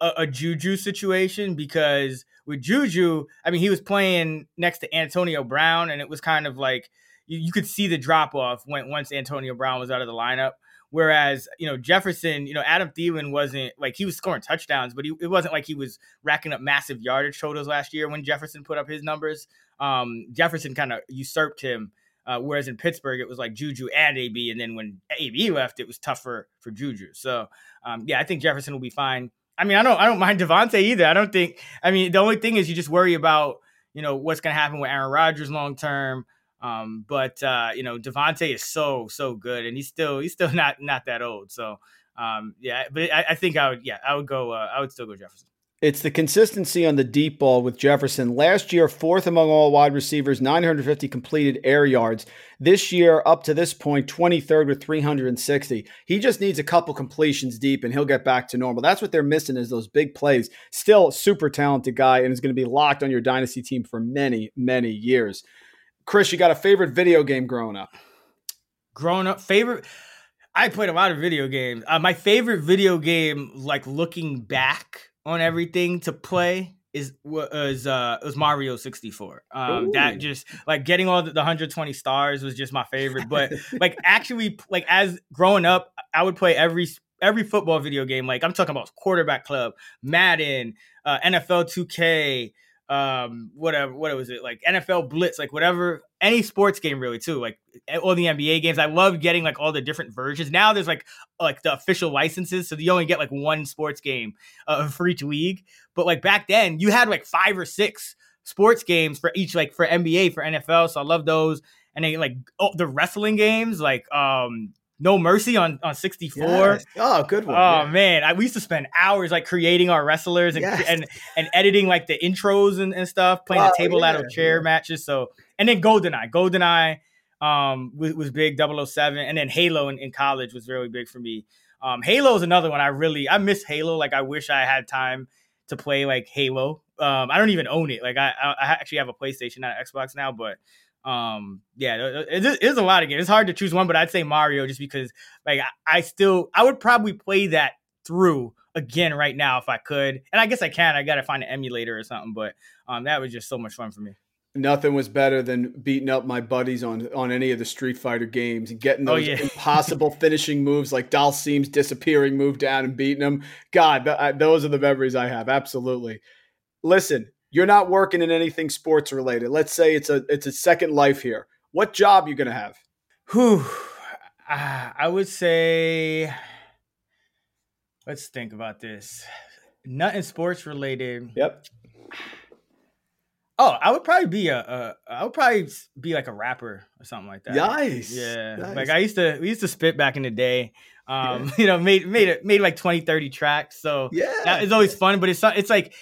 a, a Juju situation because with Juju, I mean, he was playing next to Antonio Brown, and it was kind of like you, you could see the drop off when once Antonio Brown was out of the lineup. Whereas, you know, Jefferson, you know, Adam Thielen wasn't like he was scoring touchdowns, but he, it wasn't like he was racking up massive yardage totals last year when Jefferson put up his numbers. Um, Jefferson kind of usurped him. Uh, whereas in Pittsburgh, it was like Juju and AB, and then when AB left, it was tougher for Juju. So, um, yeah, I think Jefferson will be fine. I mean, I don't I don't mind Davante either. I don't think I mean the only thing is you just worry about, you know, what's gonna happen with Aaron Rodgers long term. Um, but uh, you know, Davante is so, so good and he's still he's still not not that old. So um, yeah, but I, I think I would yeah, I would go uh, I would still go Jefferson. It's the consistency on the deep ball with Jefferson. Last year, fourth among all wide receivers, 950 completed air yards. This year, up to this point, 23rd with 360. He just needs a couple completions deep and he'll get back to normal. That's what they're missing is those big plays. Still super talented guy and is going to be locked on your dynasty team for many, many years. Chris, you got a favorite video game growing up? Growing up, favorite. I played a lot of video games. Uh, my favorite video game, like looking back on everything to play is was uh was Mario 64. Um that just like getting all the, the 120 stars was just my favorite. But like actually like as growing up, I would play every every football video game. Like I'm talking about quarterback club, Madden, uh, NFL 2K, um, whatever, what was it like NFL Blitz, like whatever, any sports game really too, like all the NBA games. I love getting like all the different versions. Now there's like like the official licenses, so you only get like one sports game uh, for each league. But like back then, you had like five or six sports games for each, like for NBA, for NFL. So I love those. And then like oh, the wrestling games, like um no Mercy on, on 64. Yes. Oh, good one. Oh yeah. man. I, we used to spend hours like creating our wrestlers and yes. and, and editing like the intros and, and stuff, playing oh, the table yeah. out chair yeah. matches. So and then GoldenEye. GoldenEye um was, was big, 007. And then Halo in, in college was really big for me. Um Halo is another one I really I miss Halo. Like I wish I had time to play like Halo. Um I don't even own it. Like I I actually have a PlayStation, not an Xbox now, but um yeah it is a lot of games. It's hard to choose one but i'd say mario just because like I, still i would probably play that through again right now if i could. And i guess i can. I gotta find an emulator or something but um that was just so much fun for me. Nothing was better than beating up my buddies on on any of the street fighter games and getting oh, those oh, yeah. impossible finishing moves like Dhalsim's disappearing move down and beating them god th- those are the memories i have. Absolutely. Listen you're not working in anything sports related. Let's say it's a it's a second life here. What job you gonna have? Whew. Uh, I would say. Let's think about this. Nothing sports related. Yep. Oh, I would probably be a, a I would probably be like a rapper or something like that. Nice. Yeah. Nice. Like I used to we used to spit back in the day. Um, you know, made made it made like 20, 30 tracks. So Yeah. that is always fun, but it's it's like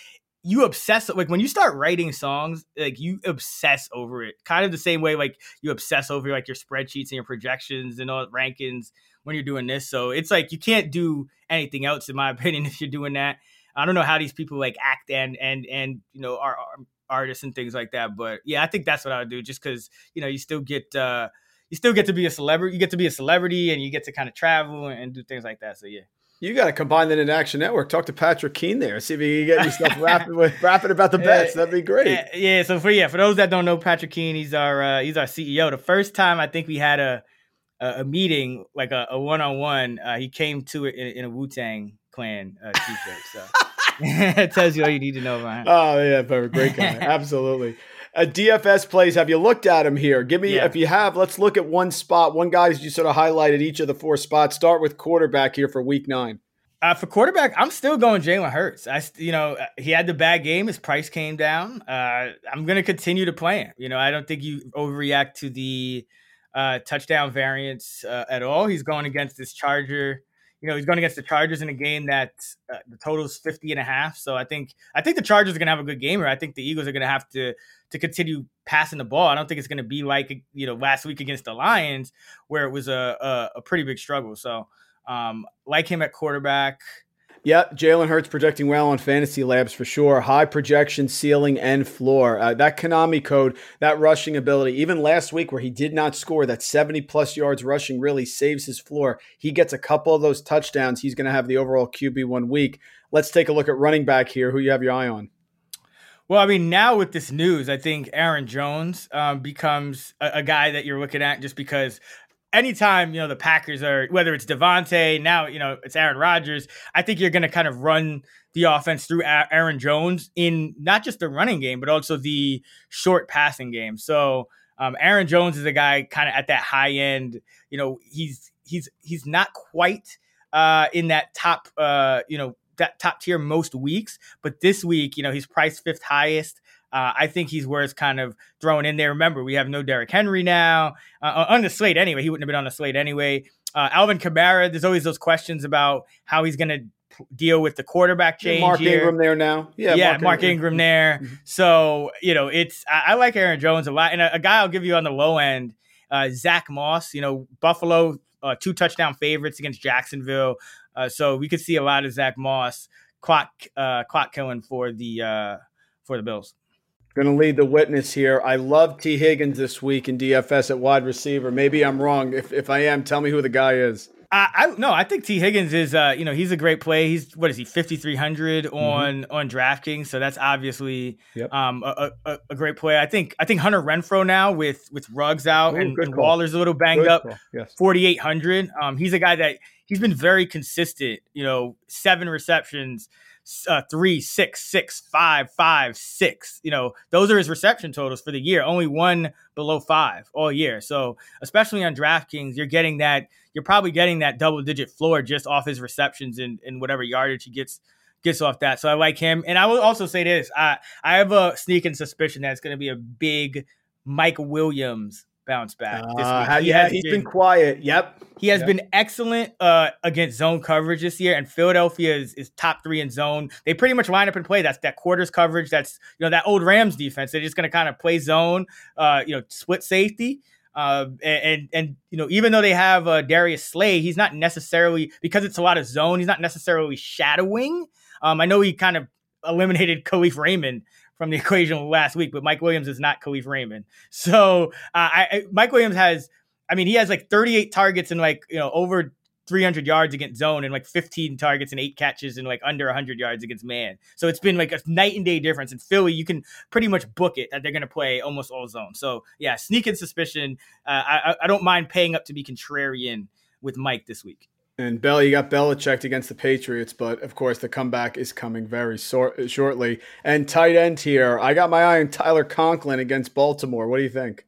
you obsess like when you start writing songs, like you obsess over it. Kind of the same way like you obsess over like your spreadsheets and your projections and all rankings when you're doing this. So it's like you can't do anything else in my opinion if you're doing that. I don't know how these people like act and and and you know are, are artists and things like that, but yeah, I think that's what I would do just cuz you know, you still get uh you still get to be a celebrity. You get to be a celebrity and you get to kind of travel and do things like that. So yeah. You got to combine that in Action Network. Talk to Patrick Keane there. See if you can get yourself rapping with rapping about the bets. That'd be great. Yeah, so for yeah, for those that don't know Patrick Keane, he's our uh, he's our CEO. The first time I think we had a a, a meeting like a, a one-on-one, uh, he came to it in, in a Wu-Tang clan uh, t-shirt. So it tells you all you need to know about him. Oh yeah, perfect. Great guy. Absolutely. Uh, DFS plays. Have you looked at him here? Give me Yeah. if you have. Let's look at one spot. One guy you sort of highlighted each of the four spots. Start with quarterback here for week nine. Uh, for quarterback, I'm still going Jalen Hurts. I, you know, uh, he had the bad game. His price came down. Uh, I'm going to continue to play him. You know, I don't think you overreact to the uh, touchdown variance uh, at all. He's going against this Charger. You know, he's going against the Chargers in a game that uh, the total is 50 and a half. So I think I think the Chargers are going to have a good game, or I think the Eagles are going to have to to continue passing the ball. I don't think it's going to be like you know last week against the Lions, where it was a a, a pretty big struggle. So. Um, like him at quarterback. Yep, Jalen Hurts projecting well on fantasy labs for sure. High projection, ceiling, and floor. Uh, that Konami code, that rushing ability, even last week where he did not score, that 70 plus yards rushing really saves his floor. He gets a couple of those touchdowns. He's going to have the overall QB one week. Let's take a look at running back here. Who you have your eye on? Well, I mean, now with this news, I think Aaron Jones um, becomes a, a guy that you're looking at just because anytime you know the Packers are whether it's Davante now you know it's Aaron Rodgers I think you're going to kind of run the offense through Aaron Jones in not just the running game but also the short passing game. So um, Aaron Jones is a guy kind of at that high end you know he's he's he's not quite uh, in that top uh, you know that top tier most weeks but this week you know he's priced fifth highest uh, I think he's worth kind of throwing in there. Remember, we have no Derrick Henry now uh, on the slate anyway. He wouldn't have been on the slate anyway. Uh, Alvin Kamara, there's always those questions about how he's going to deal with the quarterback change. Mark here. Ingram there now. Yeah, Yeah, Mark, Ingram, there. So, you know, it's, I, I like Aaron Jones a lot. And a, a, guy I'll give you on the low end, uh, Zack Moss, you know, Buffalo, uh, two touchdown favorites against Jacksonville. Uh, so we could see a lot of Zack Moss clock, uh, clock killing for the, uh, for the Bills. Going to lead the witness here. I love T. Higgins this week in DFS at wide receiver. Maybe I'm wrong. If, if I am, tell me who the guy is. I, I no, I think T Higgins is uh you know he's a great play. He's what is he fifty three hundred on mm-hmm. on DraftKings, so that's obviously yep. um a, a, a, great play. I think I think Hunter Renfrow now with with Ruggs out Ooh, and, and Waller's a little banged good up, yes. forty eight hundred. Um, he's a guy that he's been very consistent. You know, seven receptions. Uh, three, six, six, five, five, six. You know, those are his reception totals for the year. Only one below five all year. So, especially on DraftKings, you're getting that. You're probably getting that double digit floor just off his receptions and, and whatever yardage he gets gets off that. So I like him. And I will also say this: I I have a sneaking suspicion that it's going to be a big Mike Williams bounce back. Uh, he yeah, he's been, been, quiet. Yep. He has yep. been excellent uh, against zone coverage this year, and Philadelphia is, is, top three in zone. They pretty much line up and play. That's that quarters coverage. That's you know that old Rams defense. They're just going to kind of play zone, uh, you know, split safety. Uh, and, and, and you know even though they have uh, Darius Slay, he's not necessarily because it's a lot of zone. He's not necessarily shadowing. Um, I know he kind of eliminated Kalif Raymond from the equation last week, but Mike Williams is not Kalif Raymond. So uh, I, Mike Williams has, I mean, he has like 38 targets and like, you know, over 300 yards against zone and like 15 targets and eight catches and like under 100 yards against man. So it's been like a night and day difference. In Philly, you can pretty much book it that they're going to play almost all zone. So yeah, sneaking suspicion. Uh, I, I don't mind paying up to be contrarian with Mike this week. And Bell, you got Belichick against the Patriots, but of course the comeback is coming very so- shortly. And tight end here, I got my eye on Tyler Conklin against Baltimore. What do you think?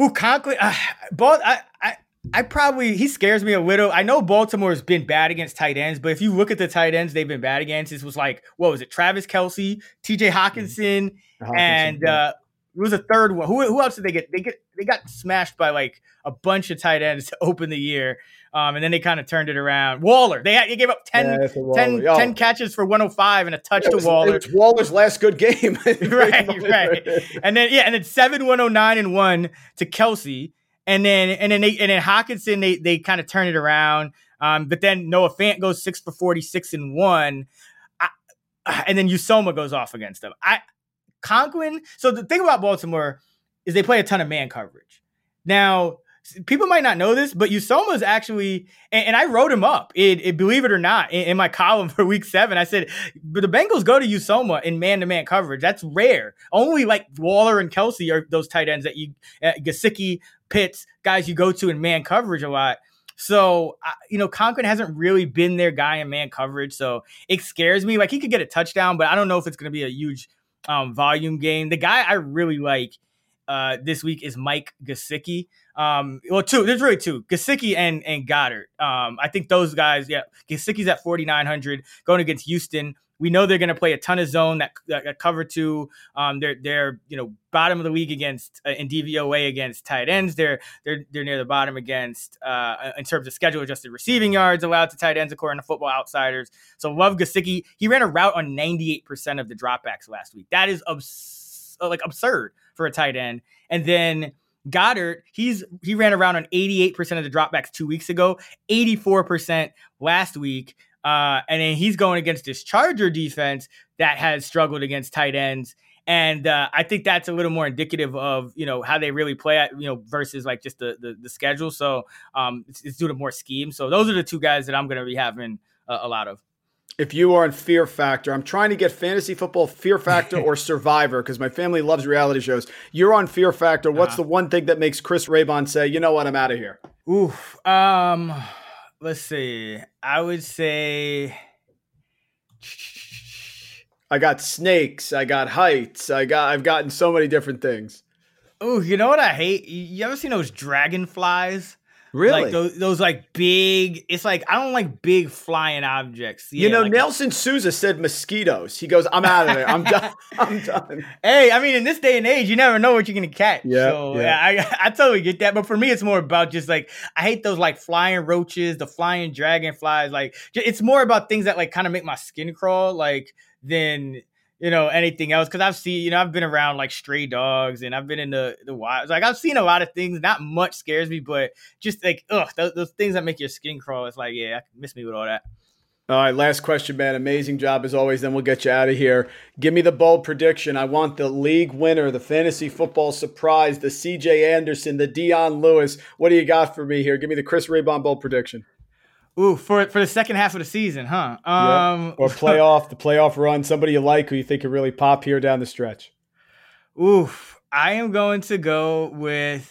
Ooh, Conklin, uh, Ball, I, I, I probably he scares me a little. I know Baltimore's been bad against tight ends, but if you look at the tight ends they've been bad against, this was like what was it? Travis Kelce, T.J. Hockenson, Hockenson, and yeah. uh, it was a third one. Who, who else did they get? They get they got smashed by like a bunch of tight ends to open the year, um, and then they kind of turned it around. Waller, they had, they gave up 10, Yeah, that's a Waller. 10 Yo. 10 catches for 105 and a touch It to Waller. it was Waller's last good game. right, right. And then yeah, and then seven one oh nine and one to Kelce, and then and then they and then Hockenson they they kind of turn it around. Um, but then Noah Fant goes six for forty six and one, I, and then Uzomah goes off against them. I Conklin. So the thing about Baltimore is they play a ton of man coverage. Now people might not know this, but Uzomah is actually, and, and I wrote him up. It, it- believe it or not, in, in my column for Week Seven, I said, "But the Bengals go to Uzomah in man-to-man coverage. That's rare. Only like Waller and Kelce are those tight ends that you, uh, Gesicki, Pitts, guys you go to in man coverage a lot." So, you know, Conklin hasn't really been their guy in man coverage. So it scares me. Like he could get a touchdown, but I don't know if it's going to be a huge um, volume game. The guy I really like uh, this week is Mike Gesicki. Um, well, two. There's really two: Gesicki and and Goedert. Um, I think those guys. Yeah, Gesicki's at 4,900 going against Houston. We know they're going to play a ton of zone that, that, cover two. Um, they're they're you know bottom of the league against uh, in DVOA against tight ends. They're they're they're near the bottom against uh, in terms of schedule adjusted receiving yards allowed to tight ends according to Football Outsiders. So love Gesicki. He ran a route on 98% of the dropbacks last week. That is abs- like absurd for a tight end. And then Goedert, he's he ran around on 88% of the dropbacks two weeks ago, 84% last week. Uh, and then he's going against this Charger defense that has struggled against tight ends. And uh, I think that's a little more indicative of you know how they really play at you know versus like just the the, the schedule. So um, it's, it's due to more scheme. So those are the two guys that I'm going to be having a, a lot of. If you are on Fear Factor, I'm trying to get fantasy football Fear Factor or Survivor because my family loves reality shows. You're on Fear Factor. What's Uh-huh. the one thing that makes Chris Raybon say, you know what, I'm out of here? Oof. Um, let's see. I would say. I got snakes. I got heights. I got. I've gotten so many different things. Oh, you know what I hate? You you ever seen those dragonflies? Really? Like those, those like big. It's like I don't like big flying objects. you know, like- Nelson Souza said mosquitoes. He goes, I'm out of there. I'm done. I'm done. Hey, I mean, in this day and age, you never know what you're gonna catch. Yeah, so, yeah. yeah, I, I totally get that. But for me, it's more about just like I hate those like flying roaches, the flying dragonflies. Like it's more about things that like kind of make my skin crawl, like than you know anything else. Because I've seen, you know, I've been around like stray dogs, and I've been in the the wild. Like I've seen a lot of things. Not much scares me, but just like ugh, those, those things that make your skin crawl. It's like yeah, miss me with all that. All right, last question, man. Amazing job as always. Then we'll get you out of here. Give me the bold prediction. I want the league winner, the fantasy football surprise, the CJ Anderson, the Dion Lewis. What do you got for me here? Give me the Chris Raybon bold prediction. Ooh, for for the second half of the season, huh? Um, Or playoff, the playoff run. Somebody you like who you think could really pop here down the stretch. Oof, I am going to go with.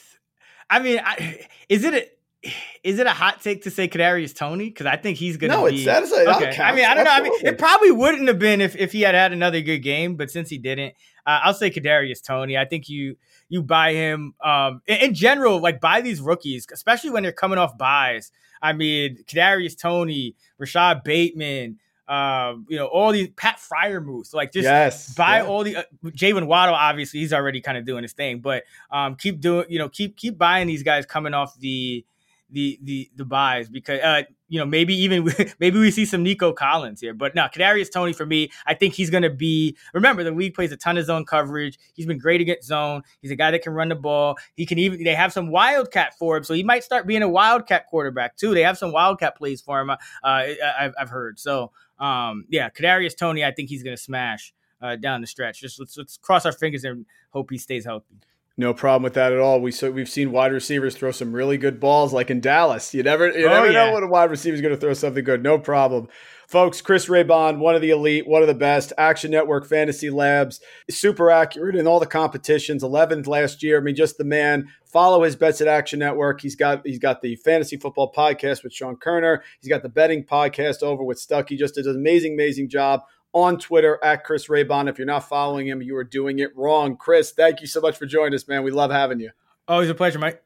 I mean, I, is it a is it a hot take to say Kadarius Toney? Because I think he's going to No, be. it's- that is a- okay. I mean, I don't know. I mean, it probably wouldn't have been if, if he had had another good game, but since he didn't, uh, I'll say Kadarius Toney. I think you you buy him. Um, in, in general, like buy these rookies, especially when they're coming off byes. I mean, Kadarius Toney, Rashod Bateman. Um, you know, all these Pat Fryer moves. Like just yes. buy yeah. all the uh, Jalen Waddle. Obviously, he's already kind of doing his thing, but um, keep doing. You know, keep keep buying these guys coming off the the the the byes because uh, you know maybe even maybe we see some Nico Collins here, but no, Kadarius Toney for me. I think he's going to be. Remember, the league plays a ton of zone coverage. He's been great against zone. He's a guy that can run the ball. He can even. They have some wildcat for him, so he might start being a wildcat quarterback too. They have some wildcat plays for him. Uh, I, I've I've heard so. Um, yeah, Kadarius Toney, I think he's going to smash uh, down the stretch. Just let's, let's cross our fingers and hope he stays healthy. No problem with that at all. We so we've seen wide receivers throw some really good balls, like in Dallas. You never you Oh, never know yeah. when a wide receiver is going to throw something good. No problem, folks. Chris Raybon, one of the elite, one of the best. Action Network Fantasy Labs, super accurate in all the competitions. 11th last year. I mean, just the man. Follow his bets at Action Network. He's got he's got the fantasy football podcast with Sean Koerner. He's got the betting podcast over with Stuckey. Just does an amazing, amazing job on Twitter at Chris Raybon. If you're not following him, you are doing it wrong. Chris, thank you so much for joining us, man. We love having you. Always a pleasure, Mike.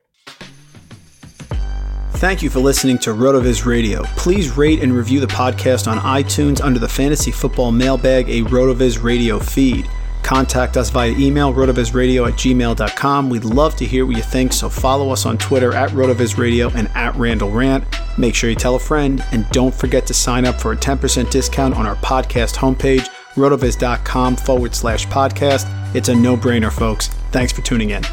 Thank you for listening to RotoViz Radio. Please rate and review the podcast on iTunes under the Fantasy Football Mailbag, a RotoViz Radio feed. Contact us via email, rotovizradio at gmail.com. We'd love to hear what you think, so follow us on Twitter at RotoVizRadio and at Randle Rant. Make sure you tell a friend, and don't forget to sign up for a 10% discount on our podcast homepage, rotoviz.com forward slash podcast. It's a no brainer, folks. Thanks for tuning in.